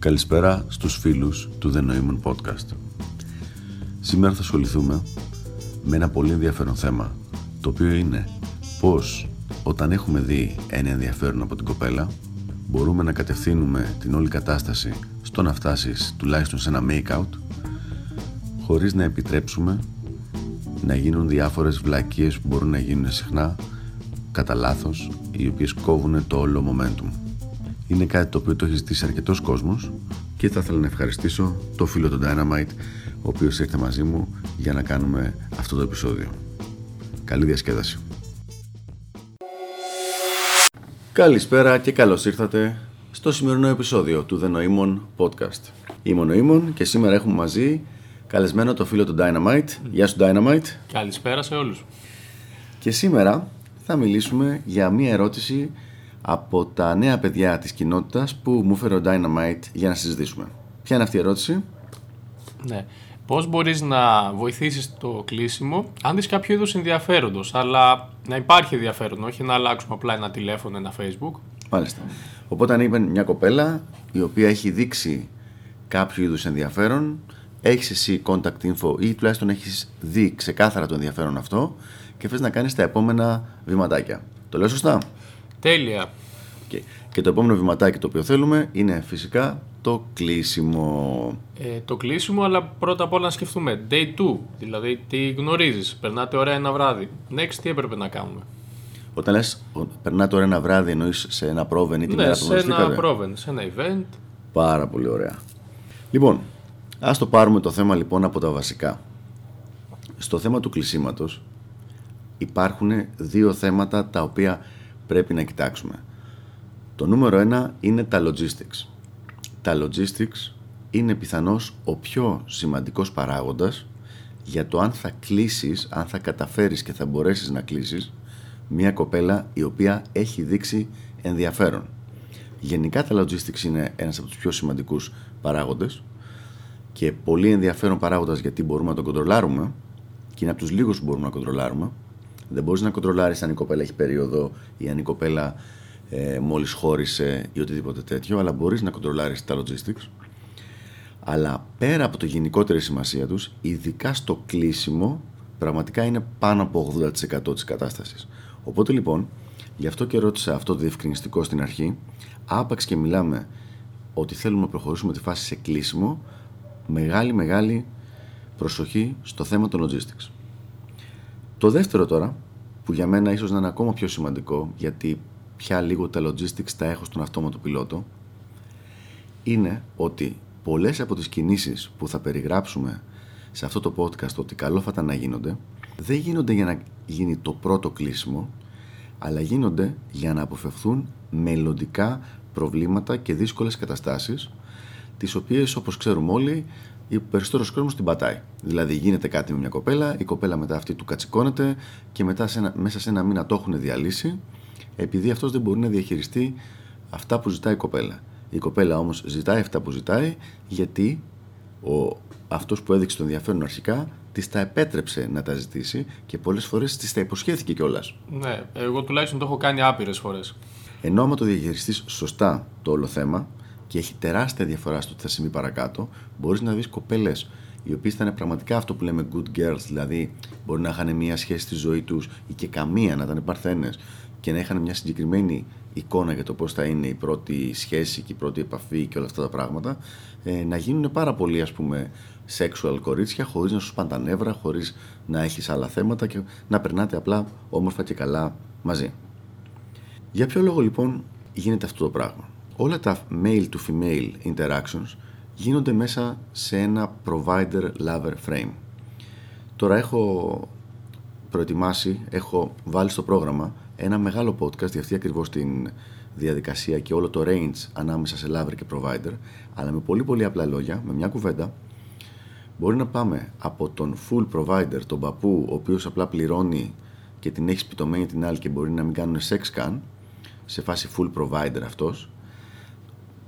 Καλησπέρα στους φίλους του The Neumann Podcast. Σήμερα θα ασχοληθούμε με ένα πολύ ενδιαφέρον θέμα, το οποίο είναι πώς όταν έχουμε δει ένα ενδιαφέρον από την κοπέλα, μπορούμε να κατευθύνουμε την όλη κατάσταση στο να φτάσεις τουλάχιστον σε ένα make-out, χωρίς να επιτρέψουμε να γίνουν διάφορες βλακίες που μπορούν να γίνουν συχνά κατά λάθος, οι οποίες κόβουν το όλο momentum είναι κάτι το οποίο το έχει ζητήσει αρκετός κόσμος και θα ήθελα να ευχαριστήσω το φίλο του Dynamite ο οποίος ήρθε μαζί μου για να κάνουμε αυτό το επεισόδιο. Καλή διασκέδαση. Καλησπέρα και καλώς ήρθατε στο σημερινό επεισόδιο του The Noemon Podcast. Είμαι ο Noemon και σήμερα έχουμε μαζί καλεσμένο το φίλο του Dynamite. Γεια σου Dynamite. Καλησπέρα σε όλους. Και σήμερα θα μιλήσουμε για μία ερώτηση από τα νέα παιδιά της κοινότητας που μου φέρε ο Dynamite για να συζητήσουμε. Ποια είναι αυτή η ερώτηση; Ναι. Πώς μπορείς να βοηθήσεις το κλείσιμο αν δεις κάποιο είδους ενδιαφέροντος, αλλά να υπάρχει ενδιαφέρον, όχι να αλλάξουμε απλά ένα τηλέφωνο, ένα facebook. Μάλιστα. Οπότε αν είπε μια κοπέλα η οποία έχει δείξει κάποιο είδους ενδιαφέρον, έχεις εσύ contact info ή τουλάχιστον έχεις δει ξεκάθαρα το ενδιαφέρον αυτό και θες να κάνεις τα επόμενα βηματάκια. Το λέω σωστά; Τέλεια. Okay. Και το επόμενο βηματάκι το οποίο θέλουμε είναι φυσικά το κλείσιμο. Ε, το κλείσιμο, αλλά πρώτα απ' όλα να σκεφτούμε. Day 2, δηλαδή τι γνωρίζεις. Περνάτε ωραία ένα βράδυ. Next, τι έπρεπε να κάνουμε; Όταν λες, περνάτε ωραία ένα βράδυ, εννοείς σε ένα πρόβεν ή τη ναι, μέρα που σε ένα πρόβεν, σε ένα event. Πάρα πολύ ωραία. Λοιπόν, ας το πάρουμε το θέμα λοιπόν από τα βασικά. Στο θέμα του κλεισίματος υπάρχουν δύο θέματα τα οποία πρέπει να κοιτάξουμε. Το νούμερο ένα είναι τα logistics. Τα logistics είναι πιθανώς ο πιο σημαντικός παράγοντας για το αν θα κλείσεις, αν θα καταφέρεις και θα μπορέσεις να κλείσεις μια κοπέλα η οποία έχει δείξει ενδιαφέρον. Γενικά τα logistics είναι ένας από τους πιο σημαντικούς παράγοντες και πολύ ενδιαφέρον παράγοντας γιατί μπορούμε να τον κοντρολάρουμε και είναι από τους λίγους που μπορούμε να κοντρολάρουμε δεν μπορείς να κοντρολάρεις αν η κοπέλα έχει περίοδο ή αν η κοπέλα ε, μόλις χώρισε ή οτιδήποτε τέτοιο, αλλά μπορείς να κοντρολάρεις τα logistics. Αλλά πέρα από το γενικότερη σημασία τους, ειδικά στο κλείσιμο, πραγματικά είναι πάνω από 80% της κατάστασης. Οπότε λοιπόν, γι' αυτό και ρώτησα αυτό το διευκρινιστικό στην αρχή, άπαξ και μιλάμε ότι θέλουμε να προχωρήσουμε τη φάση σε κλείσιμο, μεγάλη μεγάλη προσοχή στο θέμα των logistics. Το δεύτερο τώρα, που για μένα ίσως να είναι ακόμα πιο σημαντικό, γιατί πια λίγο τα logistics τα έχω στον αυτόματο πιλότο, είναι ότι πολλές από τις κινήσεις που θα περιγράψουμε σε αυτό το podcast ότι καλό θα ήταν να γίνονται, δεν γίνονται για να γίνει το πρώτο κλείσιμο, αλλά γίνονται για να αποφευθούν μελλοντικά προβλήματα και δύσκολες καταστάσεις, τις οποίες όπως ξέρουμε όλοι ο περισσότερο κόσμος την πατάει. Δηλαδή γίνεται κάτι με μια κοπέλα, η κοπέλα μετά αυτή του κατσικώνεται και μετά σε ένα, μέσα σε ένα μήνα το έχουν διαλύσει, επειδή αυτός δεν μπορεί να διαχειριστεί αυτά που ζητάει η κοπέλα. Η κοπέλα όμως ζητάει αυτά που ζητάει, γιατί ο, αυτός που έδειξε τον ενδιαφέρον αρχικά της τα επέτρεψε να τα ζητήσει και πολλές φορές της τα υποσχέθηκε κιόλας. Ναι, εγώ τουλάχιστον το έχω κάνει άπειρες φορές. Ενώ άμα το διαχειριστείς σωστά το όλο θέμα, και έχει τεράστια διαφορά στο τι θα συμβεί παρακάτω, μπορείς να δεις κοπέλες οι οποίες ήταν πραγματικά αυτό που λέμε good girls, δηλαδή μπορεί να είχαν μια σχέση στη ζωή τους ή και καμία να ήταν παρθένες και να είχαν μια συγκεκριμένη εικόνα για το πώς θα είναι η πρώτη σχέση και η πρώτη επαφή και όλα αυτά τα πράγματα, ε, να γίνουν πάρα πολύ ας πούμε sexual κορίτσια χωρίς να σου σπάνε τα νεύρα, χωρίς να έχεις άλλα θέματα και να περνάτε απλά όμορφα και καλά μαζί. Για ποιο λόγο λοιπόν γίνεται αυτό το πράγμα; Όλα τα male to female interactions γίνονται μέσα σε ένα provider-lover frame. Τώρα έχω προετοιμάσει, έχω βάλει στο πρόγραμμα ένα μεγάλο podcast για αυτή ακριβώς την διαδικασία και όλο το range ανάμεσα σε lover και provider, αλλά με πολύ πολύ απλά λόγια, με μια κουβέντα, μπορεί να πάμε από τον full provider, τον παππού, ο οποίος απλά πληρώνει και την έχει σπιτωμένη την άλλη και μπορεί να μην κάνουν sex καν, σε φάση full provider αυτός,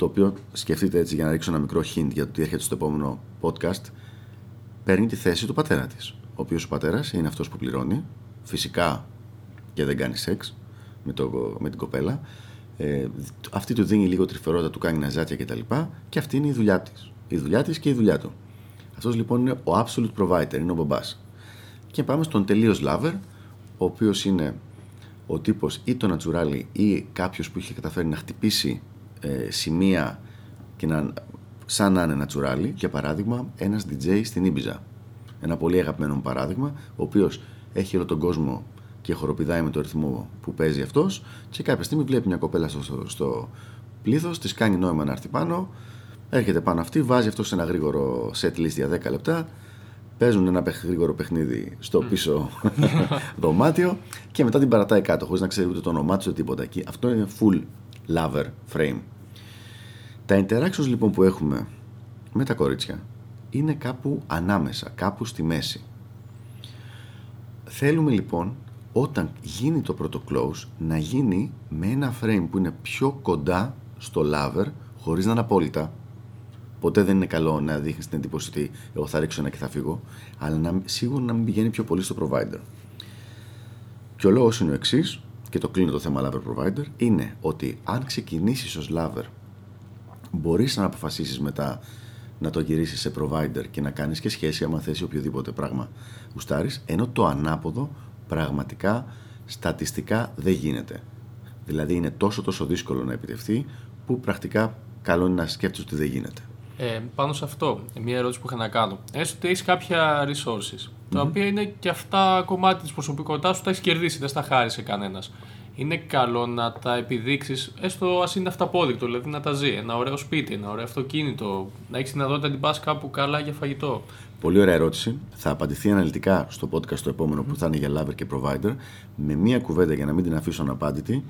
το οποίο σκεφτείτε έτσι για να ρίξω ένα μικρό hint για το τι έρχεται στο επόμενο podcast, παίρνει τη θέση του πατέρα της. Ο οποίος ο πατέρας είναι αυτός που πληρώνει, φυσικά και δεν κάνει σεξ με, το, με την κοπέλα, Ε, αυτή του δίνει λίγο τρυφερότητα, του κάνει ναζάτια κτλ. Και, και αυτή είναι η δουλειά της. Η δουλειά της και η δουλειά του. Αυτός λοιπόν είναι ο absolute provider, είναι ο μπαμπάς. Και πάμε στον τελείως lover, ο οποίος είναι ο τύπος ή το νατσουράλι ή κάποιος που είχε καταφέρει να χτυπήσει ε, σημεία και να, σαν να είναι νατσουράλι. Για παράδειγμα, ένας DJ στην Ήμπιζα. Ένα πολύ αγαπημένο παράδειγμα, ο οποίος έχει όλο τον κόσμο και χοροπηδάει με το ρυθμό που παίζει αυτός και κάποια στιγμή βλέπει μια κοπέλα στο, στο, στο πλήθος, της κάνει νόημα να έρθει πάνω, έρχεται πάνω αυτή, βάζει αυτό σε ένα γρήγορο set list για 10 λεπτά, παίζουν ένα γρήγορο παιχνίδι στο πίσω δωμάτιο και μετά την παρατάει κάτω, χωρίς να ξέρει ούτε το όνομά του ούτε τίποτα εκεί. Αυτό είναι full lover frame. Τα interactions λοιπόν που έχουμε με τα κορίτσια είναι κάπου ανάμεσα, κάπου στη μέση. Θέλουμε λοιπόν όταν γίνει το πρώτο close να γίνει με ένα frame που είναι πιο κοντά στο lover χωρίς να είναι απόλυτα. Ποτέ δεν είναι καλό να δείχνεις την εντύπωση ότι εγώ θα ρίξω ένα και θα φύγω, αλλά να, σίγουρα να μην πηγαίνει πιο πολύ στο provider. Και ο λόγος είναι ο εξής, και το κλείνω το θέμα lover provider, είναι ότι αν ξεκινήσεις ως lover, μπορείς να αποφασίσεις μετά να το γυρίσεις σε provider και να κάνεις και σχέση άμα θέσει οποιοδήποτε πράγμα γουστάρεις, ενώ το ανάποδο πραγματικά στατιστικά δεν γίνεται. Δηλαδή είναι τόσο τόσο δύσκολο να επιτευχθεί που πρακτικά καλό είναι να σκέφτεσαι ότι δεν γίνεται. Ε, πάνω σε αυτό, μια ερώτηση που είχα να κάνω. Έστω ότι έχεις κάποια resources, τα οποία είναι και αυτά κομμάτι της προσωπικότητάς σου, τα έχεις κερδίσει, δεν στα χάρισε κανένας είναι καλό να τα επιδείξεις, έστω ας είναι αυταπόδεικτο, δηλαδή να τα ζει. Ένα ωραίο σπίτι, ένα ωραίο αυτοκίνητο, να έχεις δυνατότητα να την πας κάπου καλά για φαγητό. Πολύ ωραία ερώτηση. Θα απαντηθεί αναλυτικά στο podcast το επόμενο που θα είναι για lover και provider. Με μία κουβέντα για να μην την αφήσω αναπάντητη.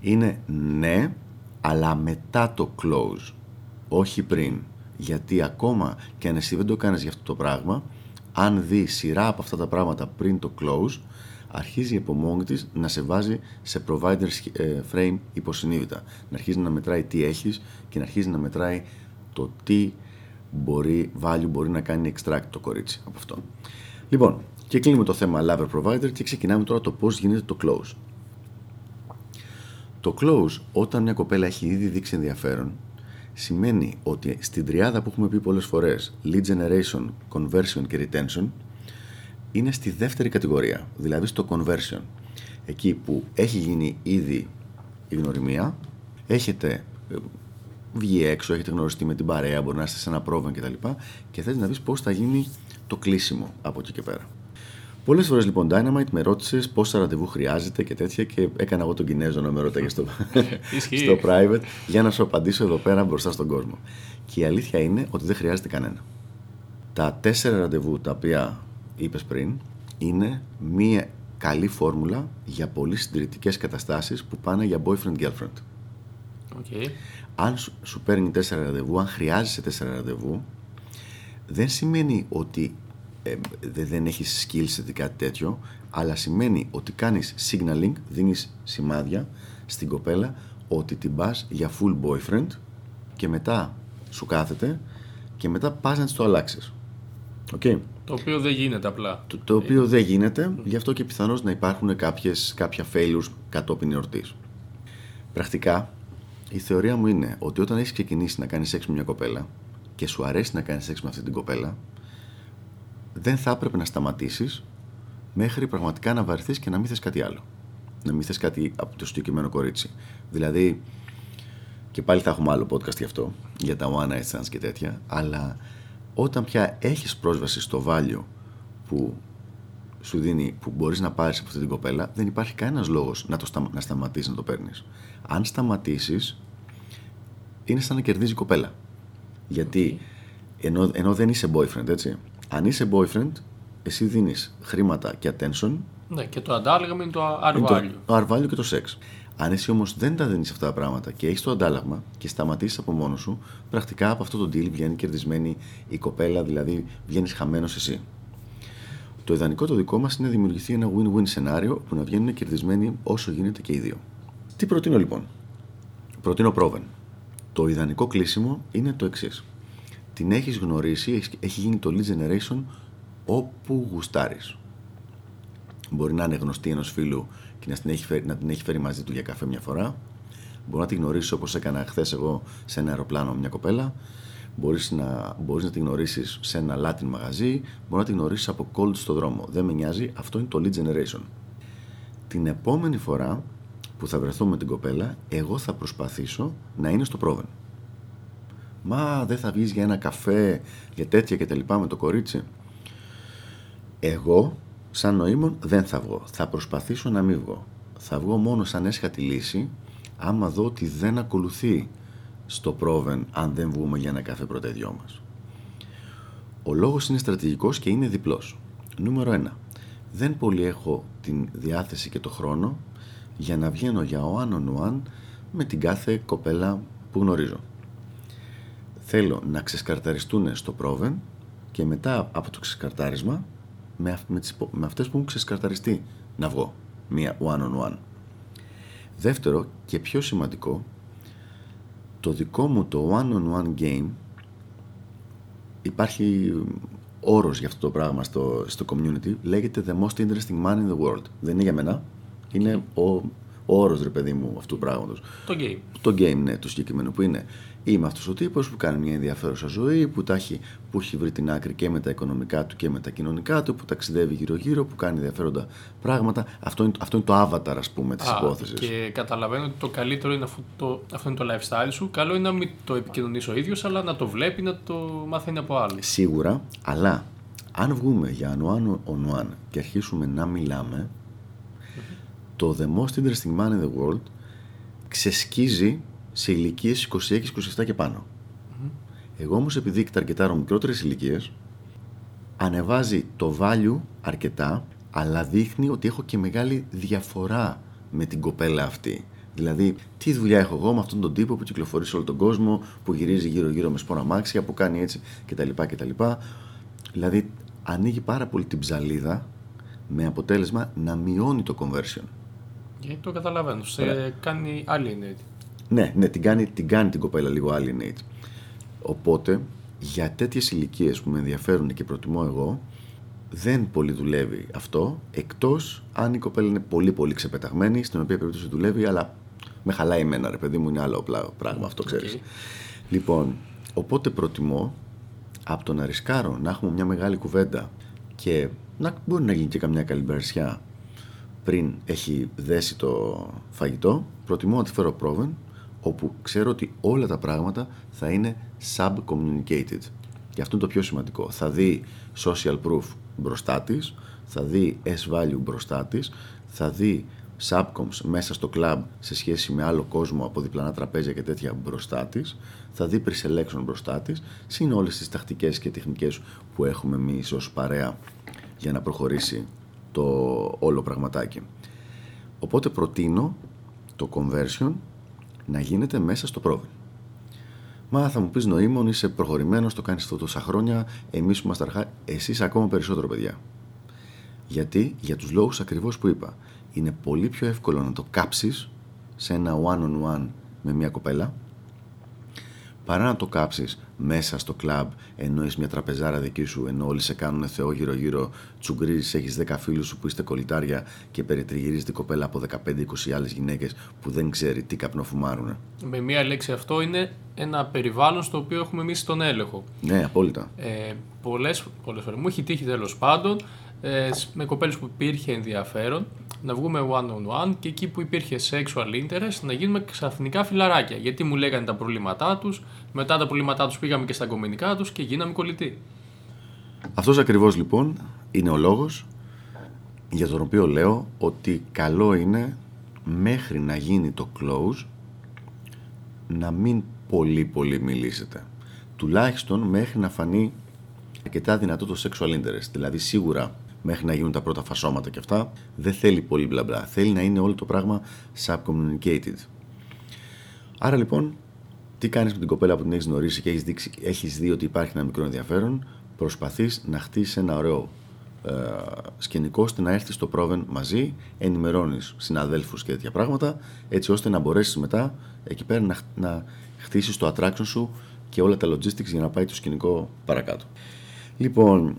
Είναι ναι, αλλά μετά το close. Όχι πριν. Γιατί ακόμα και αν εσύ δεν το κάνεις για αυτό το πράγμα, αν δει σειρά από αυτά τα πράγματα πριν το close, αρχίζει από μόνη της να σε βάζει σε provider ε, frame υποσυνείδητα. Να αρχίζει να μετράει τι έχεις και να αρχίζει να μετράει το τι μπορεί, value μπορεί να κάνει extract το κορίτσι από αυτό. Λοιπόν, και κλείνουμε το θέμα lover provider και ξεκινάμε τώρα το πώς γίνεται το close. Το close, όταν μια κοπέλα έχει ήδη δείξει ενδιαφέρον, σημαίνει ότι στην τριάδα που έχουμε πει πολλές φορές, lead generation, conversion και retention, είναι στη δεύτερη κατηγορία, δηλαδή στο conversion. Εκεί που έχει γίνει ήδη η γνωριμία, έχετε ε, βγει έξω, έχετε γνωριστεί με την παρέα, μπορεί να είστε σε ένα πρόβλημα κτλ. Και, και θέλει να δεις πώς θα γίνει το κλείσιμο από εκεί και πέρα. Πολλές φορές λοιπόν Dynamite με ρώτησες πόσα ραντεβού χρειάζεται και τέτοια και έκανα εγώ τον Κινέζο να με ρωτάει στο, στο private για να σου απαντήσω εδώ πέρα μπροστά στον κόσμο. Και η αλήθεια είναι ότι δεν χρειάζεται κανένα. Τα τέσσερα ραντεβού τα οποία είπες πριν, είναι μία καλή φόρμουλα για πολύ συντηρητικές καταστάσεις που πάνε για boyfriend-girlfriend. Okay. Αν σου, σου παίρνει τέσσερα ραντεβού, αν χρειάζεσαι τέσσερα ραντεβού, δεν σημαίνει ότι ε, δεν έχεις skills ή κάτι τέτοιο, αλλά σημαίνει ότι κάνεις signaling, δίνεις σημάδια στην κοπέλα ότι την πας για full boyfriend και μετά σου κάθεται και μετά πας να της το αλλάξεις. Okay. Το οποίο δεν γίνεται απλά. Το, το οποίο δεν γίνεται, γι' αυτό και πιθανώς να υπάρχουν κάποιες, κάποια failures κατόπιν εορτής. Πρακτικά, η θεωρία μου είναι ότι όταν έχεις ξεκινήσει να κάνεις σεξ με μια κοπέλα και σου αρέσει να κάνεις σεξ με αυτή την κοπέλα, δεν θα έπρεπε να σταματήσεις μέχρι πραγματικά να βαρθεί και να μην θες κάτι άλλο. Να μην θες κάτι από το συγκεκριμένο κορίτσι. Δηλαδή, και πάλι θα έχουμε άλλο podcast γι' αυτό, για τα one night stands και τέτοια, αλλά όταν πια έχεις πρόσβαση στο value που σου δίνει, που μπορείς να πάρεις από αυτή την κοπέλα, δεν υπάρχει κανένας λόγος να, το στα, να σταματήσεις να το παίρνεις. Αν σταματήσεις, είναι σαν να κερδίζει η κοπέλα. Γιατί ενώ, ενώ δεν είσαι boyfriend, έτσι. Αν είσαι boyfriend, εσύ δίνεις χρήματα και attention. Ναι, και το αντάλλαγμα είναι το R value. Το R value και το sex. Αν εσύ όμως δεν τα δίνεις αυτά τα πράγματα και έχεις το αντάλλαγμα και σταματήσεις από μόνος σου, πρακτικά από αυτό το deal βγαίνει κερδισμένη η κοπέλα, δηλαδή βγαίνεις χαμένος εσύ. Το ιδανικό το δικό μας είναι να δημιουργηθεί ένα win-win σενάριο που να βγαίνουν κερδισμένοι όσο γίνεται και οι δύο. Τι προτείνω λοιπόν; Προτείνω πρόβεν. Το ιδανικό κλείσιμο είναι το εξής. Την έχεις γνωρίσει, έχεις γίνει το lead generation όπου γουστάρεις. Μπορεί να είναι γνωστή ενός φίλου και να την, έχει φέρει, να την έχει φέρει μαζί του για καφέ μια φορά. Μπορεί να τη γνωρίσεις όπως έκανα χθες εγώ σε ένα αεροπλάνο μια κοπέλα. Μπορείς να, μπορείς να τη γνωρίσεις σε ένα Latin μαγαζί. Μπορεί να τη γνωρίσεις από cold στο δρόμο. Δεν με νοιάζει. Αυτό είναι το lead generation. Την επόμενη φορά που θα βρεθώ με την κοπέλα, εγώ θα προσπαθήσω να είναι στο πρόβεν. Μα δεν θα βγεις για ένα καφέ, για τέτοια και τα λοιπά με το κορίτσι. Εγώ, σαν νοήμων, δεν θα βγω. Θα προσπαθήσω να μην βγω. Θα βγω μόνο σαν έσχατη λύση, άμα δω ότι δεν ακολουθεί στο πρόβεν αν δεν βγούμε για ένα καφέ πρώτα οι δυο μας. Ο λόγος είναι στρατηγικός και είναι διπλός. Νούμερο 1. Δεν πολύ έχω την διάθεση και το χρόνο για να βγαίνω για ο on one με την κάθε κοπέλα που γνωρίζω. Θέλω να ξεσκαρταριστούν στο πρόβεν και μετά από το ξεσκαρτάρισμα με, με, τις, με αυτές που έχουν ξεσκαρταριστεί να βγω μία one on one. Δεύτερο και πιο σημαντικό, το δικό μου το one on one game υπάρχει όρος για αυτό το πράγμα στο, στο community λέγεται the most interesting man in the world. Δεν είναι για μένα, είναι ο, ο όρος ρε παιδί μου αυτού του πράγματος. Το game. Το game, ναι, το συγκεκριμένο που είναι. Είμαι αυτός ο τύπος που κάνει μια ενδιαφέρουσα ζωή, που, τα έχει, που έχει βρει την άκρη και με τα οικονομικά του και με τα κοινωνικά του, που ταξιδεύει γύρω-γύρω, που κάνει ενδιαφέροντα πράγματα. Αυτό είναι, αυτό είναι το avatar, ας πούμε, της υπόθεσης. Και καταλαβαίνω ότι το καλύτερο είναι αυτό, το, αυτό είναι το lifestyle σου. Καλό είναι να μην το επικοινωνείς ο ίδιος, αλλά να το βλέπει, να το μαθαίνει από άλλους. Σίγουρα, αλλά αν βγούμε για one on one και αρχίσουμε να μιλάμε, το The Most Interesting Man in the World ξεσκίζει σε ηλικίες 26-27 και πανω Εγώ όμως, επειδή ταρκετάρω μικρότερες ηλικίες, ανεβάζει το value αρκετά, αλλά δείχνει ότι έχω και μεγάλη διαφορά με την κοπέλα αυτή. Δηλαδή, τι δουλειά έχω εγώ με αυτόν τον τύπο που κυκλοφορεί σε όλο τον κόσμο, που γυρίζει γύρω-γύρω με σπόρα μάξια, που κάνει έτσι κτλ. κτλ. Δηλαδή, ανοίγει πάρα πολύ την ψαλίδα με αποτέλεσμα να μειώνει το conversion. Γιατί το καταλαβαίνω. Σε κάνει alienate. Ναι, ναι, την κάνει, την κάνει την κοπέλα λίγο alienate. Οπότε, για τέτοιες ηλικίες που με ενδιαφέρουν και προτιμώ εγώ, δεν πολύ δουλεύει αυτό, εκτός αν η κοπέλα είναι πολύ πολύ ξεπεταγμένη, στην οποία περίπτωση δουλεύει, αλλά με χαλάει εμένα, ρε παιδί μου, είναι άλλο πράγμα αυτό, ξέρεις. Λοιπόν, οπότε προτιμώ από το να ρισκάρω να έχουμε μια μεγάλη κουβέντα και να μπορεί να γίνει και καμιά καλή πριν έχει δέσει το φαγητό, προτιμώ να τη φέρω πρόβεν, όπου ξέρω ότι όλα τα πράγματα θα είναι sub-communicated. Και αυτό είναι το πιο σημαντικό. Θα δει social proof μπροστά της, θα δει S-value μπροστά της, θα δει subcoms μέσα στο club σε σχέση με άλλο κόσμο από διπλανά τραπέζια και τέτοια μπροστά της, θα δει pre-selection μπροστά της, συν όλες τις τακτικές και τεχνικές που έχουμε εμείς ως παρέα για να προχωρήσει το όλο πραγματάκι. Οπότε προτείνω το conversion να γίνεται μέσα στο πρόβλημα. Μα θα μου πεις νοήμων, είσαι προχωρημένος, το κάνεις αυτό τόσα χρόνια. Εμείς που είμαστε αρχά, εσείς ακόμα περισσότερο, παιδιά. Γιατί, για τους λόγους ακριβώς που είπα, είναι πολύ πιο εύκολο να το κάψεις σε ένα one-on-one με μια κοπέλα παρά να το κάψεις μέσα στο κλαμπ ενώ είσαι μια τραπεζάρα δική σου, ενώ όλοι σε κάνουν Θεό γύρω-γύρω, τσουγκρίζεις, έχεις 10 φίλους σου που είστε κολυτάρια και περιτριγυρίζει την κοπέλα από 15-20 άλλες γυναίκες που δεν ξέρει τι καπνοφουμάρουν. Με μία λέξη αυτό είναι ένα περιβάλλον στο οποίο έχουμε εμείς τον έλεγχο. Ναι, απόλυτα. Ε, Πολλές φορές μου έχει τύχει τέλος πάντων ε, με κοπέλες που υπήρχε ενδιαφέρον να βγούμε one on one και εκεί που υπήρχε sexual interest να γίνουμε ξαφνικά φιλαράκια. Γιατί μου λέγανε τα προβλήματά τους, μετά τα προβλήματά τους πήγαμε και στα κομμενικά τους και γίναμε κολλητοί. Αυτός ακριβώς λοιπόν είναι ο λόγος για τον οποίο λέω ότι καλό είναι μέχρι να γίνει το close να μην πολύ πολύ μιλήσετε. Τουλάχιστον μέχρι να φανεί αρκετά δυνατό το sexual interest. Δηλαδή σίγουρα μέχρι να γίνουν τα πρώτα φασώματα και αυτά, δεν θέλει πολύ μπλα μπλα. Θέλει να είναι όλο το πράγμα subcommunicated. Άρα λοιπόν, τι κάνεις με την κοπέλα που την έχεις γνωρίσει και έχεις, δείξει, έχεις δει ότι υπάρχει ένα μικρό ενδιαφέρον, προσπαθείς να χτίσεις ένα ωραίο ε, σκηνικό ώστε να έρθεις στο πρόβεν μαζί, ενημερώνεις συναδέλφους και τέτοια πράγματα, έτσι ώστε να μπορέσεις μετά εκεί πέρα να, να χτίσεις το attraction σου και όλα τα logistics για να πάει το σκηνικό παρακάτω. Λοιπόν,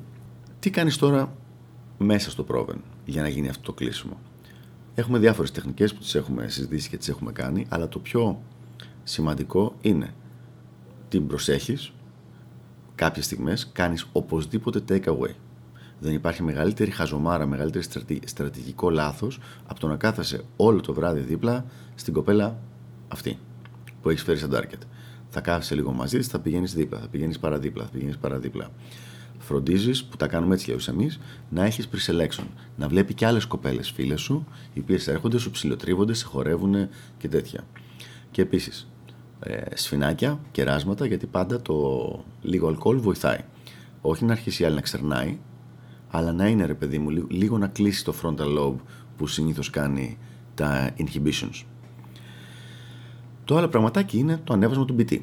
τι κάνεις τώρα μέσα στο πρόβεν για να γίνει αυτό το κλείσιμο. Έχουμε διάφορες τεχνικές που τις έχουμε συζητήσει και τις έχουμε κάνει, αλλά το πιο σημαντικό είναι την προσέχεις, κάποιες στιγμές κάνεις οπωσδήποτε take away. Δεν υπάρχει μεγαλύτερη χαζομάρα, μεγαλύτερη στρατηγικό λάθος από το να κάθεσαι όλο το βράδυ δίπλα στην κοπέλα αυτή που έχεις φέρει σαν target. Θα κάθεσαι λίγο μαζί της, θα πηγαίνεις δίπλα, θα πηγαίνεις παραδίπλα, θα πηγαίνεις παραδίπλα. Φροντίζεις, που τα κάνουμε έτσι κι εμείς, να έχεις pre-selection. Να βλέπει και άλλες κοπέλες φίλες σου, οι οποίες έρχονται, σου ψιλοτρίβονται, σε χορεύουν και τέτοια. Και επίσης, ε, σφινάκια, κεράσματα, γιατί πάντα το λίγο αλκοόλ βοηθάει. Όχι να αρχίσει η άλλη να ξερνάει, αλλά να είναι ρε παιδί μου, λίγο να κλείσει το frontal lobe που συνήθως κάνει τα inhibitions. Το άλλο πραγματάκι είναι το ανέβασμα του BT.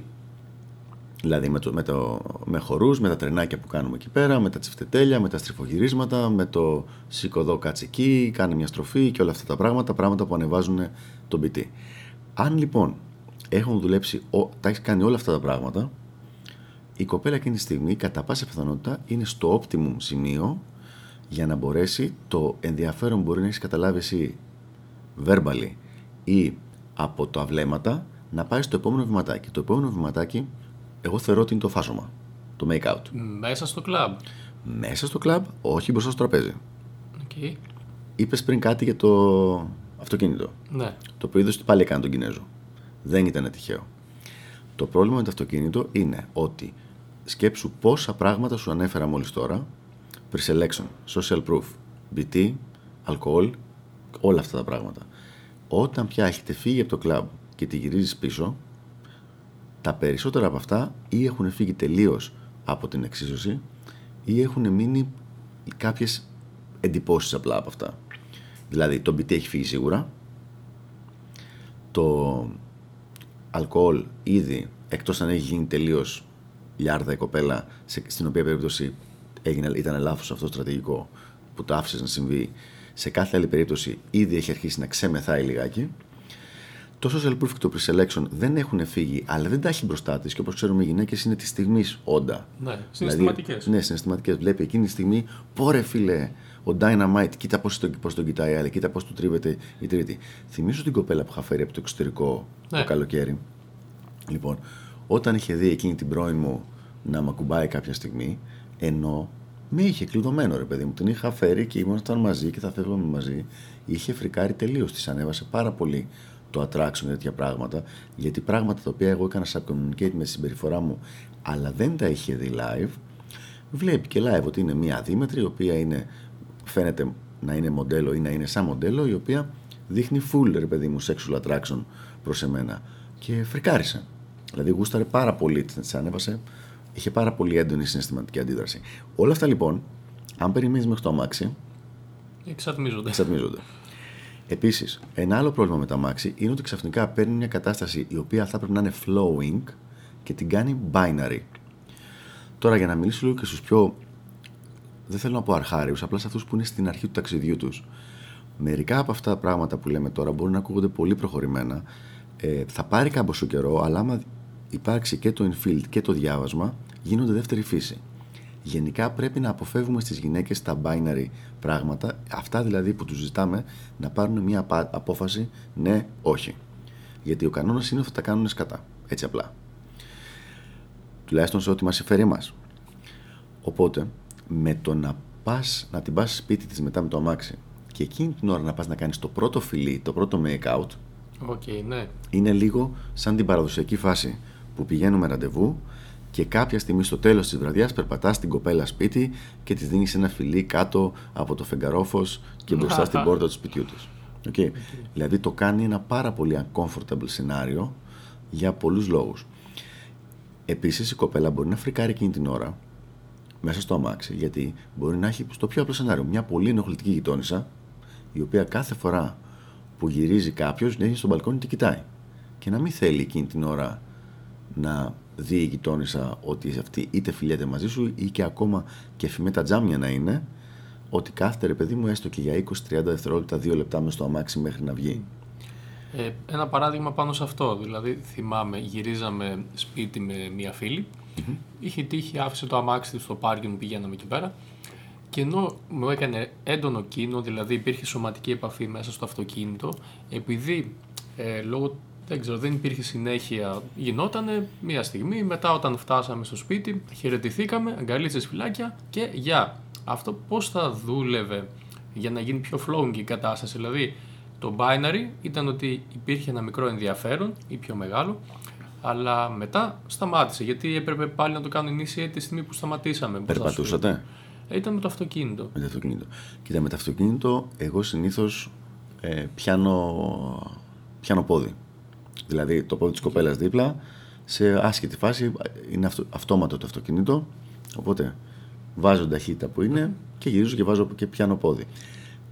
Δηλαδή με, το, με, το, με χορούς, με τα τρενάκια που κάνουμε εκεί πέρα, με τα τσιφτετέλια, με τα στριφογυρίσματα, με το σηκωδό κάτσε εκεί, κάνει μια στροφή και όλα αυτά τα πράγματα, πράγματα που ανεβάζουν το BT. Αν λοιπόν έχουν δουλέψει, τα έχεις κάνει όλα αυτά τα πράγματα, η κοπέλα εκείνη τη στιγμή κατά πάσα πιθανότητα είναι στο optimum σημείο για να μπορέσει το ενδιαφέρον που μπορεί να έχεις καταλάβει εσύ verbally ή από τα βλέμματα να πάει στο επόμενο βηματάκι. Το επόμενο βηματάκι, εγώ θεωρώ ότι είναι το φάσομα. Το make out. Μέσα στο κλαμπ. Μέσα στο κλαμπ, όχι μπροστά στο τραπέζι. Okay. Είπες πριν κάτι για το αυτοκίνητο. Ναι. Το οποίο είδες ότι πάλι έκανε τον Κινέζο. Δεν ήταν τυχαίο. Το πρόβλημα με το αυτοκίνητο είναι ότι σκέψου πόσα πράγματα σου ανέφερα μόλις τώρα pre-selection, social proof, BT, αλκοόλ, όλα αυτά τα πράγματα. Όταν πια έχετε φύγει από το κλαμπ και τη γυρίζεις πίσω, τα περισσότερα από αυτά ή έχουν φύγει τελείως από την εξίσωση ή έχουν μείνει κάποιες εντυπώσεις απλά από αυτά. Δηλαδή το BT έχει φύγει σίγουρα, το αλκοόλ ήδη εκτός αν έχει γίνει τελείως λιάρδα η κοπέλα στην οποία περίπτωση έγινε, ήταν λάθος αυτό στρατηγικό που το άφησες να συμβεί. Σε κάθε άλλη περίπτωση ήδη έχει αρχίσει να ξεμεθάει λιγάκι. Το social proof και το pre-selection δεν έχουν φύγει, αλλά δεν τα έχει μπροστά της και όπως ξέρουμε οι γυναίκες είναι της στιγμής όντα. Ναι, συναισθηματικές. Δηλαδή, ναι, συναισθηματικές. Βλέπει εκείνη τη στιγμή, πόρε φίλε, ο Dynamite, κοίτα πώς τον, πώς τον κοιτάει η άλλη, κοίτα πώς του τρίβεται η τρίτη. Θυμίζω την κοπέλα που είχα φέρει από το εξωτερικό ναι. το καλοκαίρι. Λοιπόν, όταν είχε δει εκείνη την πρώην μου να με ακουμπάει κάποια στιγμή, ενώ με είχε κλειδωμένο ρε παιδί μου. Την είχα φέρει και ήμασταν μαζί και θα φεύγαμε μαζί. Είχε φρικάρει τελείως. Της ανέβασε πάρα πολύ το attraction και τέτοια πράγματα. Γιατί πράγματα τα οποία εγώ έκανα σαν communicate με τη συμπεριφορά μου, αλλά δεν τα είχε δει live, βλέπει και live ότι είναι μία αδίμετρη, η οποία είναι, φαίνεται να είναι μοντέλο ή να είναι σαν μοντέλο, η οποία δείχνει full ρε παιδί μου sexual attraction προς εμένα. Και φρικάρισε. Δηλαδή γούσταρε πάρα πολύ, της ανέβασε είχε πάρα πολύ έντονη συναισθηματική αντίδραση. Όλα αυτά λοιπόν, αν περιμένεις μέχρι το αμάξι. Εξατμίζονται. εξατμίζονται. Επίσης, ένα άλλο πρόβλημα με το αμάξι είναι ότι ξαφνικά παίρνει μια κατάσταση η οποία θα πρέπει να είναι flowing και την κάνει binary. Τώρα για να μιλήσω λίγο και στους πιο. Δεν θέλω να πω αρχάριους, απλά σε αυτούς που είναι στην αρχή του ταξιδιού τους. Μερικά από αυτά τα πράγματα που λέμε τώρα μπορούν να ακούγονται πολύ προχωρημένα. Ε, θα πάρει κάμποσο καιρό, αλλά άμα υπάρξει και το infield και το διάβασμα, γίνονται δεύτερη φύση. Γενικά πρέπει να αποφεύγουμε στις γυναίκες τα binary πράγματα, αυτά δηλαδή που τους ζητάμε να πάρουν μια απόφαση ναι, όχι. Γιατί ο κανόνας είναι ότι θα τα κάνουν σκατά, έτσι απλά. Τουλάχιστον σε ό,τι μας συμφέρει εμάς. Οπότε, με το να, πας, να την πας σπίτι της μετά με το αμάξι και εκείνη την ώρα να πας να κάνεις το πρώτο φιλί, το πρώτο make out, okay, ναι. είναι λίγο σαν την παραδοσιακή φάση που πηγαίνουμε ραντεβού και κάποια στιγμή στο τέλος της βραδιάς περπατάς την κοπέλα σπίτι και της δίνεις ένα φιλί κάτω από το φεγγαρόφος και μπροστά στην πόρτα του σπιτιού της. Okay. Δηλαδή το κάνει ένα πάρα πολύ uncomfortable σενάριο για πολλούς λόγους. Επίσης η κοπέλα μπορεί να φρικάρει εκείνη την ώρα μέσα στο αμάξι γιατί μπορεί να έχει στο πιο απλό σενάριο μια πολύ ενοχλητική γειτόνισσα η οποία κάθε φορά που γυρίζει κάποιος να έχει στο μπαλκόνι και κοιτάει και να μην θέλει εκείνη την ώρα να δει η γειτόνισσα ότι αυτή είτε φιλιέται μαζί σου ή και ακόμα και φημέ τα τζάμια να είναι, ότι κάθεται ρε παιδί μου έστω και για 20-30 δευτερόλεπτα, 2 λεπτά μες στο αμάξι μέχρι να βγει. Ε, ένα παράδειγμα πάνω σε αυτό. Δηλαδή, θυμάμαι, γυρίζαμε σπίτι με μία φίλη. Mm-hmm. Είχε τύχει, άφησε το αμάξι στο πάρκινγκ, πηγαίναμε εκεί πέρα. και ενώ μου έκανε έντονο κίνο, δηλαδή υπήρχε σωματική επαφή μέσα στο αυτοκίνητο, επειδή ε, λόγω δεν ξέρω, δεν υπήρχε συνέχεια. Γινότανε μία στιγμή, μετά όταν φτάσαμε στο σπίτι, χαιρετηθήκαμε, αγκαλίτσες φυλάκια και γεια. Αυτό πώς θα δούλευε για να γίνει πιο flowing η κατάσταση; Δηλαδή, το binary ήταν ότι υπήρχε ένα μικρό ενδιαφέρον ή πιο μεγάλο, αλλά μετά σταμάτησε γιατί έπρεπε πάλι να το κάνω initiate τη στιγμή που σταματήσαμε. Περπατούσατε; Ε, ήταν με το αυτοκίνητο. Με το αυτοκίνητο. Κοίτα, με το αυτοκίνητο εγώ συνήθως ε, πιάνω, πιάνω πόδι. Δηλαδή το πόδι της κοπέλας δίπλα, σε άσχετη φάση είναι αυτο, αυτόματο το αυτοκίνητο. Οπότε βάζω ταχύτητα που είναι και γυρίζω και βάζω και πιάνω πόδι.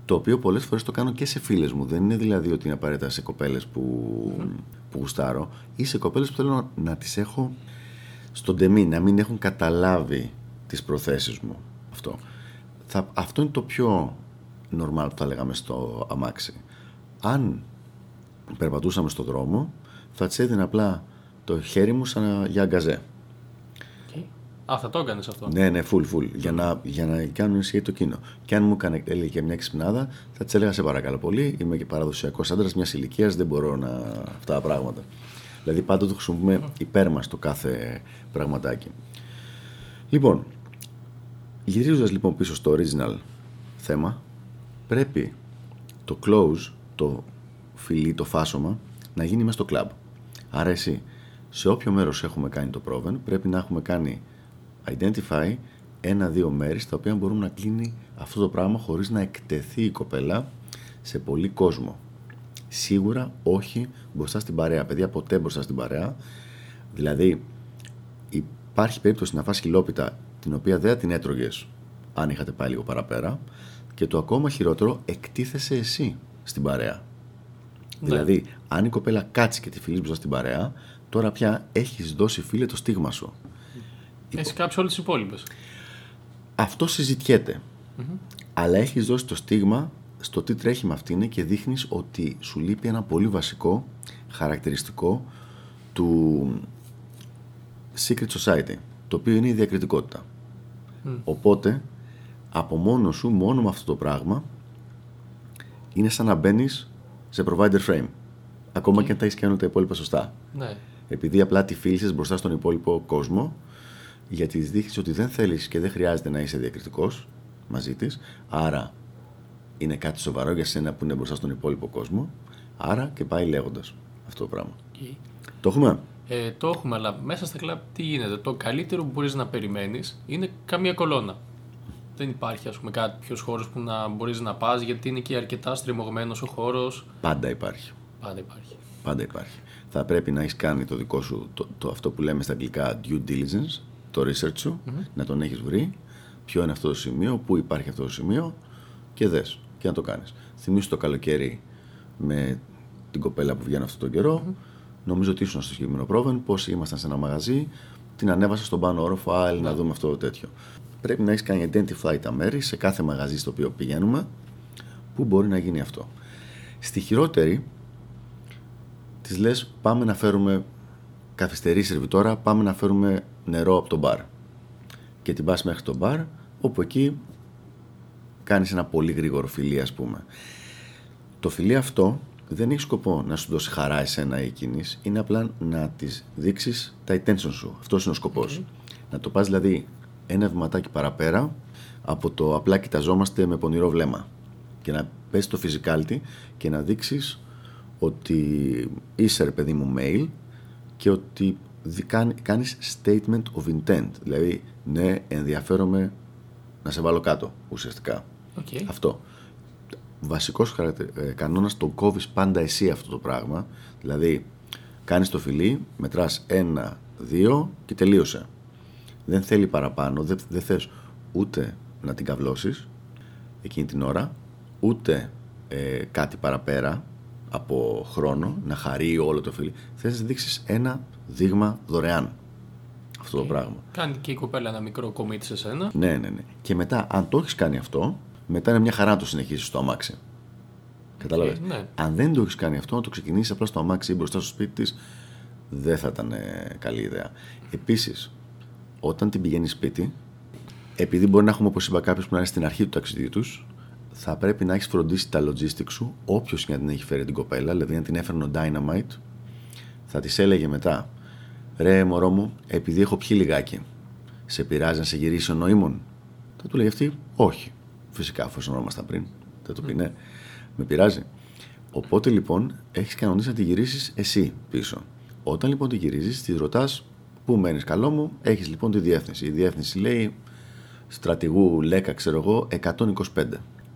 Το οποίο πολλές φορές το κάνω και σε φίλες μου. Δεν είναι δηλαδή ότι είναι απαραίτητα σε κοπέλες που, που γουστάρω ή σε κοπέλες που θέλω να, να τις έχω στον τεμή, να μην έχουν καταλάβει τις προθέσεις μου. Αυτό. Θα, αυτό είναι το πιο normal που θα λέγαμε στο αμάξι. Αν περπατούσαμε στον δρόμο, θα τη έδινα απλά το χέρι μου σαν για αγκαζέ. Α, θα το έκανες αυτό. Ναι, ναι, full, full. Για να, για να κάνουν ισχύει το κοινό. Και αν μου έκανε έλεγε και μια ξυπνάδα, θα τη έλεγα σε παρακαλώ πολύ. Είμαι και παραδοσιακός άντρας μιας ηλικίας, δεν μπορώ να. αυτά τα πράγματα. Δηλαδή πάντα το χρησιμοποιούμε υπέρ μας το κάθε πραγματάκι. Λοιπόν, γυρίζοντας λοιπόν πίσω στο original θέμα, πρέπει το close, το φιλί, το φάσομα, να γίνει μέσα στο κλαμπ. Άρα εσύ, σε όποιο μέρος έχουμε κάνει το πρόβεν, πρέπει να έχουμε κάνει identify ένα-δύο μέρη στα οποία μπορούμε να κλείνει αυτό το πράγμα χωρίς να εκτεθεί η κοπέλα σε πολύ κόσμο. Σίγουρα όχι μπροστά στην παρέα. Παιδιά, ποτέ μπροστά στην παρέα. Δηλαδή, υπάρχει περίπτωση να φας χιλόπιτα την οποία δεν την έτρωγες αν είχατε πάει λίγο παραπέρα και το ακόμα χειρότερο εκτίθεσαι εσύ στην παρέα. Ναι. Δηλαδή, αν η κοπέλα κάτσει και τη φιλείς μπροστά στην παρέα, τώρα πια έχεις δώσει φίλε το στίγμα σου. Έχεις κάψει όλες τις υπόλοιπες. Αυτό Αλλά έχεις δώσει το στίγμα στο τι τρέχει με αυτήν και δείχνεις ότι σου λείπει ένα πολύ βασικό χαρακτηριστικό του Secret Society, το οποίο είναι η διακριτικότητα. Οπότε, από μόνο σου, μόνο με αυτό το πράγμα, είναι σαν να μπαίνεις σε provider frame. Ακόμα και αν τα έχεις κάνει τα υπόλοιπα σωστά. Ναι. Επειδή απλά τη φίλησες μπροστά στον υπόλοιπο κόσμο, γιατί τη δείχνει ότι δεν θέλεις και δεν χρειάζεται να είσαι διακριτικός μαζί της. Άρα είναι κάτι σοβαρό για σένα που είναι μπροστά στον υπόλοιπο κόσμο. Άρα και πάει λέγοντας αυτό το πράγμα. Το έχουμε; Ε, το έχουμε, αλλά μέσα στα κλαμπ τι γίνεται; Το καλύτερο που μπορείς να περιμένεις είναι καμία κολόνα. Δεν υπάρχει ας πούμε κάποιος χώρος που να μπορείς να πας γιατί είναι και αρκετά στριμωγμένος ο χώρος. Πάντα υπάρχει. Πάντα υπάρχει. Πάντα υπάρχει. Θα πρέπει να έχεις κάνει το δικό σου, το, το, αυτό που λέμε στα αγγλικά due diligence, το research σου, να τον έχεις βρει, ποιο είναι αυτό το σημείο, πού υπάρχει αυτό το σημείο και δες και να το κάνεις. Θυμήσου το καλοκαίρι με την κοπέλα που βγαίνει αυτόν τον καιρο Νομίζω ότι ήσουν στο συγκεκριμένο πρόβλημα, πώς ήμασταν σε ένα μαγαζί, την ανέβασα στον πάνω όροφο, α, να δούμε αυτό το τέτοιο. Πρέπει να έχεις κάνει identify τα μέρη σε κάθε μαγαζί στο οποίο πηγαίνουμε, που μπορεί να γίνει αυτό. Στη χειρότερη, της λες: Πάμε να φέρουμε καθυστερή σερβιτόρα, πάμε να φέρουμε νερό από το μπαρ. Και την πας μέχρι το μπαρ, όπου εκεί κάνεις ένα πολύ γρήγορο φιλί, ας πούμε. Το φιλί αυτό δεν έχει σκοπό να σου δώσει χαρά εσένα ή εκείνης, είναι απλά να της δείξεις τα attention σου. Αυτός είναι ο σκοπός. Να το πας δηλαδή ένα βηματάκι παραπέρα από το απλά κοιταζόμαστε με πονηρό βλέμμα. Και να πέσει το physicality και να δείξεις ότι είσαι ρε παιδί μου mail και ότι κάνεις statement of intent. Δηλαδή, ναι, ενδιαφέρομαι να σε βάλω κάτω, ουσιαστικά. Okay. Αυτό. Βασικός ε, κανόνας, το κόβεις πάντα εσύ αυτό το πράγμα. Δηλαδή, κάνεις το φιλί, μετράς ένα, δύο και τελείωσε. Δεν θέλει παραπάνω, δεν, δεν θες ούτε να την καυλώσεις εκείνη την ώρα, ούτε ε, κάτι παραπέρα από χρόνο, να χαρεί όλο το φιλί. Θες να δείξεις ένα δείγμα δωρεάν. Αυτό το πράγμα. Κάνει και η κοπέλα ένα μικρό κομίτι σε σένα. Ναι, ναι, ναι. Και μετά, αν το έχεις κάνει αυτό, μετά είναι μια χαρά να το συνεχίσεις στο αμάξι. Κατάλαβες; ναι. Αν δεν το έχεις κάνει αυτό, να το ξεκινήσεις απλά στο αμάξι ή μπροστά στο σπίτι της, δεν θα ήταν ε, καλή ιδέα. Επίσης, όταν την πηγαίνει σπίτι, επειδή μπορεί να έχουμε, όπως είπα, κάποιου που να είναι στην αρχή του ταξιδιού τους, θα πρέπει να έχεις φροντίσει τα logistics σου, όποιος και να την έχει φέρει την κοπέλα, δηλαδή αν την έφερνε ο Dynamite, θα της έλεγε μετά, ρε μωρό μου, επειδή έχω πιει λιγάκι, σε πειράζει να σε γυρίσει ο νοήμων; Θα του λέει αυτή, όχι. Φυσικά, αφού ονόμασταν πριν. Θα του πει ναι, με πειράζει. Οπότε λοιπόν έχεις κανονίσει να τη γυρίσεις εσύ πίσω. Όταν λοιπόν τη γυρίζεις, τη ρωτάς πού μένεις καλό μου, έχεις λοιπόν τη διεύθυνση. Η διεύθυνση λέει στρατηγού Λέκα, ξέρω εγώ, 125.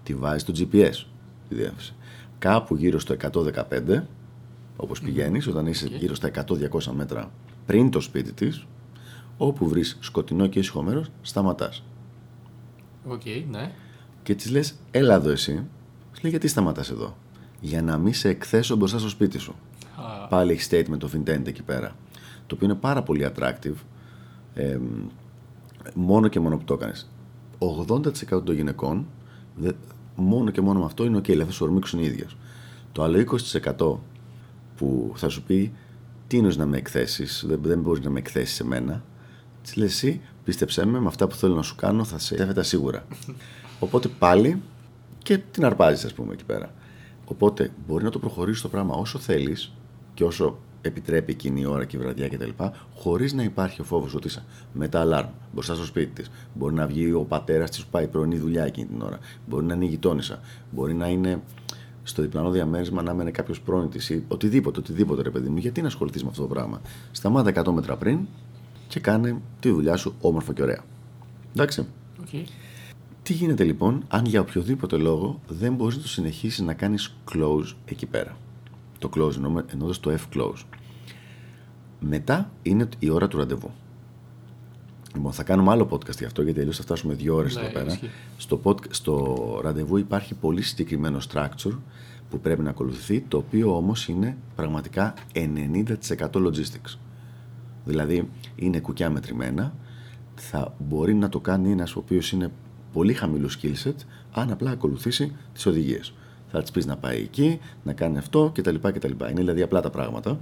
Τη βάζει στο GPS τη διεύθυνση. Κάπου γύρω στο 115, όπως πηγαίνεις, όταν είσαι γύρω στα 100-200 μέτρα πριν το σπίτι της, όπου βρεις σκοτεινό και ήσυχο μέρος, σταματάς. Οκ, okay, ναι. Και της λες, έλα εδώ εσύ. Σου λέει, γιατί σταματάς εδώ; Για να μην σε εκθέσω μπροστά στο σπίτι σου. Α. Πάλι έχεις statement of intent εκεί πέρα. Το οποίο είναι πάρα πολύ attractive. Ε, μόνο και μόνο που το έκανες. 80% των γυναικών, μόνο και μόνο με αυτό είναι OK, δηλαδή θα σου ορμήξουν οι ίδιες. Το άλλο 20% που θα σου πει τι είναι να με εκθέσεις, δεν, δεν μπορείς να με εκθέσεις σε μένα, της λες εσύ, πίστεψέ με, με αυτά που θέλω να σου κάνω θα σε έφετα σίγουρα. Οπότε πάλι και την αρπάζεις, ας πούμε, εκεί πέρα. Οπότε μπορεί να το προχωρήσεις το πράγμα όσο θέλεις και όσο επιτρέπει εκείνη η ώρα και η βραδιά κτλ. Χωρίς να υπάρχει ο φόβος ότι είσαι με τα αλάρμ μπροστά στο σπίτι της. Μπορεί να βγει ο πατέρας της που πάει πρωινή δουλειά εκείνη την ώρα. Μπορεί να είναι η γειτόνισσα. Μπορεί να είναι στο διπλανό διαμέρισμα να μένει κάποιος πρώην της ή οτιδήποτε, οτιδήποτε ρε παιδί μου. Γιατί να ασχοληθείς με αυτό το πράγμα; Σταμάτα 100 μέτρα πριν και κάνε τη δουλειά σου όμορφα και ωραία. Εντάξει. Okay. Τι γίνεται λοιπόν αν για οποιοδήποτε λόγο δεν μπορείς να το συνεχίσεις να κάνεις close εκεί πέρα; Το close εννοώ το F close. Μετά είναι η ώρα του ραντεβού. Λοιπόν, θα κάνουμε άλλο podcast γι' αυτό γιατί αλλιώς θα φτάσουμε δύο ώρες ναι, εδώ πέρα. Στο, pod, στο ραντεβού υπάρχει πολύ συγκεκριμένο structure που πρέπει να ακολουθηθεί, το οποίο όμως είναι πραγματικά 90% logistics. Δηλαδή είναι κουκιά μετρημένα, θα μπορεί να το κάνει ένας ο οποίος είναι πολύ χαμηλό skill set, αν απλά ακολουθήσει τις οδηγίες. Θα της πεις να πάει εκεί, να κάνει αυτό κτλ. κτλ. Είναι δηλαδή απλά τα πράγματα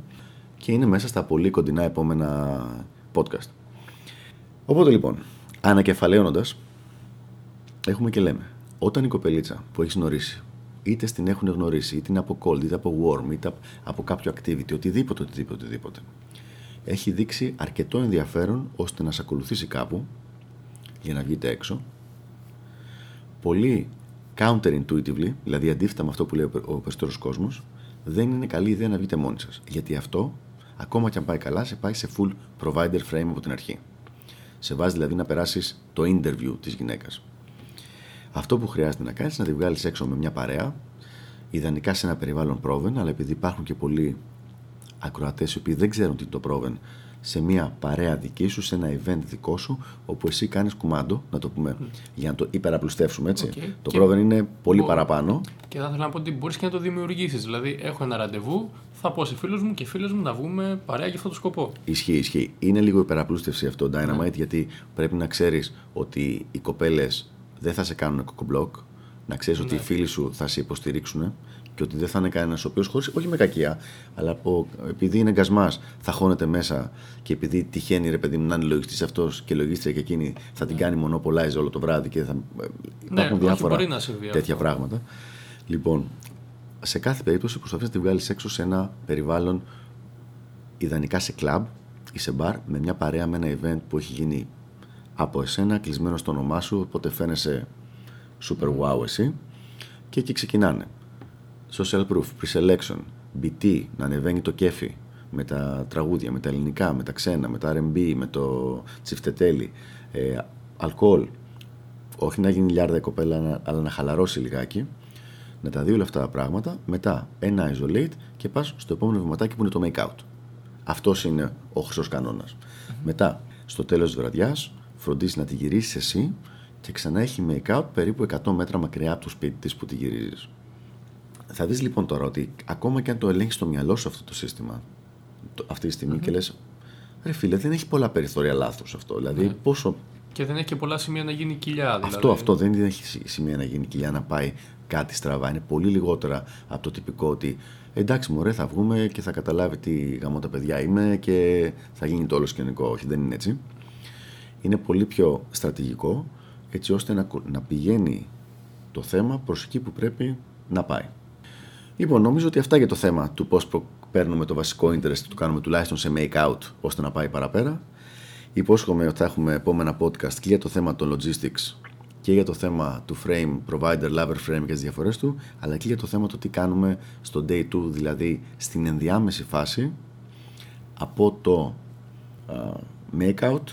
και είναι μέσα στα πολύ κοντινά επόμενα podcast. Οπότε λοιπόν, ανακεφαλαίωνοντα, έχουμε και λέμε, όταν η κοπελίτσα που έχεις γνωρίσει, είτε στην έχουν γνωρίσει, είτε είναι από cold, είτε από warm, είτε από κάποιο activity, οτιδήποτε, οτιδήποτε, οτιδήποτε, έχει δείξει αρκετό ενδιαφέρον ώστε να σε ακολουθήσει κάπου για να βγείτε έξω. Πολύ counterintuitively, δηλαδή αντίθετα με αυτό που λέει ο περισσότερο κόσμος, δεν είναι καλή ιδέα να βγείτε μόνοι σας. Γιατί αυτό, ακόμα και αν πάει καλά, σε πάει σε full provider frame από την αρχή. Σε βάζει δηλαδή να περάσεις το interview της γυναίκας. Αυτό που χρειάζεται να κάνεις είναι να τη βγάλεις έξω με μια παρέα, ιδανικά σε ένα περιβάλλον πρόβεν, αλλά επειδή υπάρχουν και πολλοί ακροατές οι οποίοι δεν ξέρουν τι είναι το πρόβεν, σε μια παρέα δική σου, σε ένα event δικό σου, όπου εσύ κάνεις κουμάντο, να το πούμε, για να το υπεραπλουστεύσουμε έτσι. Okay. Το πρόβεν είναι πολύ παραπάνω. Και θα ήθελα να πω ότι μπορείς και να το δημιουργήσεις. Δηλαδή, έχω ένα ραντεβού, θα πω σε φίλους μου και φίλες μου να βγούμε παρέα για αυτό το σκοπό. Ισχύει, ισχύει. Είναι λίγο υπεραπλούστευση αυτό, Dynamite, ναι. γιατί πρέπει να ξέρεις ότι οι κοπέλες δεν θα σε κάνουν κοκομπλοκ. Να ξέρεις ναι. ότι οι φίλοι σου θα σε υποστηρίξουν και ότι δεν θα είναι κανένας ο οποίος χωρίς, όχι με κακία, αλλά από, επειδή είναι γκασμάς, θα χώνεται μέσα και επειδή τυχαίνει ρε παιδί μου να είναι λογιστής αυτός και λογίστρια και εκείνη θα την ναι. κάνει μονοπολάιζ όλο το βράδυ και θα ναι, υπάρχουν ναι, διάφορα τέτοια πράγματα. Λοιπόν, σε κάθε περίπτωση προσπαθεί να τη βγάλεις έξω σε ένα περιβάλλον ιδανικά σε κλαμπ ή σε μπαρ με μια παρέα με ένα event που έχει γίνει από εσένα κλεισμένο στο όνομά σου οπότε φαίνεσαι super wow εσύ και εκεί ξεκινάνε social proof, pre-selection, BT, να ανεβαίνει το κέφι με τα τραγούδια, με τα ελληνικά, με τα ξένα, με τα R&B, με το τσιφτετέλι, ε, αλκοόλ, όχι να γίνει λιάρδα η κοπέλα, αλλά να χαλαρώσει λιγάκι, να τα δει όλα αυτά τα πράγματα, μετά ένα isolate και πας στο επόμενο βηματάκι που είναι το make out. Αυτός είναι ο χρυσός κανόνας. Μετά, στο τέλος της βραδιάς, φροντίζει να τη γυρίσεις εσύ και ξανά έχει make out περίπου 100 μέτρα μακριά από το σπίτι της που τη γυρίζεις. Θα δεις λοιπόν τώρα ότι ακόμα και αν το ελέγχεις στο μυαλό σου αυτό το σύστημα αυτή τη στιγμη και λες ρε φίλε δεν έχει πολλά περιθώρια λάθος αυτό. Δηλαδή ναι. πόσο... Και δεν έχει και πολλά σημεία να γίνει κοιλιά. Δηλαδή. Αυτό, αυτό δεν έχει σημεία να γίνει κοιλιά να πάει κάτι στραβά. Είναι πολύ λιγότερα από το τυπικό ότι εντάξει μωρέ θα βγούμε και θα καταλάβει τι γαμό τα παιδιά είμαι και θα γίνει το όλο σκηνικό. Όχι δεν είναι έτσι. Είναι πολύ πιο στρατηγικό έτσι ώστε να, να πηγαίνει το θέμα προς εκεί που πρέπει να πάει. Λοιπόν, νομίζω ότι αυτά για το θέμα του πώς παίρνουμε το βασικό interest, το κάνουμε τουλάχιστον σε make-out ώστε να πάει παραπέρα. Υπόσχομαι ότι θα έχουμε επόμενα podcast και για το θέμα των logistics και για το θέμα του frame provider, lover frame και τις διαφορές του, αλλά και για το θέμα το τι κάνουμε στο day 2, δηλαδή στην ενδιάμεση φάση από το uh, make-out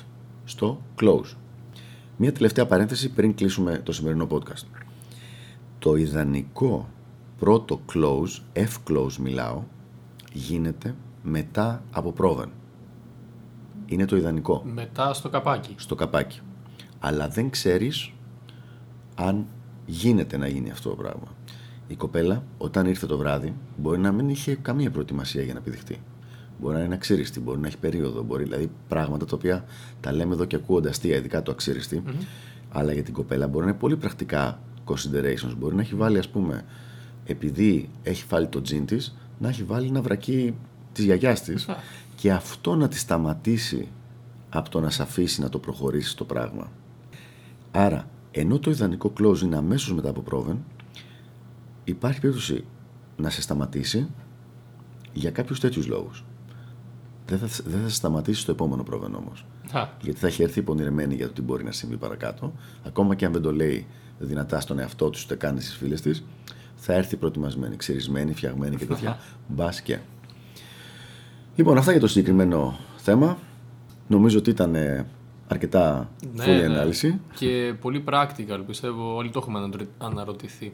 στο close. Μία τελευταία παρένθεση πριν κλείσουμε το σημερινό podcast. Το ιδανικό πρώτο close, F-close μιλάω, γίνεται μετά από πρόβεν. Είναι το ιδανικό. Μετά στο καπάκι. Στο καπάκι. Αλλά δεν ξέρεις αν γίνεται να γίνει αυτό το πράγμα. Η κοπέλα, όταν ήρθε το βράδυ, μπορεί να μην είχε καμία προετοιμασία για να επιδειχτεί. Μπορεί να είναι αξίριστη, μπορεί να έχει περίοδο, μπορεί δηλαδή πράγματα τα οποία τα λέμε εδώ και ακούγονται αστεία, ειδικά το αξιριστη Αλλά για την κοπέλα μπορεί να είναι πολύ πρακτικά considerations. Μπορεί να έχει βάλει, ας πούμε, επειδή έχει βάλει το τζιν της, να έχει βάλει ένα βρακί της γιαγιάς της και αυτό να τη σταματήσει από το να σε αφήσει να το προχωρήσει το πράγμα. Άρα, ενώ το ιδανικό close είναι αμέσως μετά από πρόβεν, υπάρχει περίπτωση να σε σταματήσει για κάποιους τέτοιους λόγους. Δεν θα, δεν θα σταματήσει στο επόμενο πρόβεν όμως. Γιατί θα έχει έρθει υπονηρεμένη για το τι μπορεί να συμβεί παρακάτω. Ακόμα και αν δεν το λέει δυνατά στον εαυτό του, ούτε κάνει στις φίλες της, θα έρθει προετοιμασμένη, ξυρισμένη, φτιαγμένη και τέτοια. Μπας και. Λοιπόν, αυτά για το συγκεκριμένο θέμα. Νομίζω ότι ήταν ε, αρκετά ναι, φούλη ναι. ανάλυση. Και πολύ practical, πιστεύω. Όλοι το έχουμε αναρωτηθεί.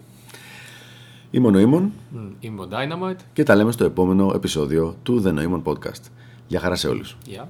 Είμαι ο Νοήμων. Είμαι ο Dynamite. Και τα λέμε στο επόμενο επεισόδιο του The Noemon Podcast. Γεια χαρά σε όλους. Yeah.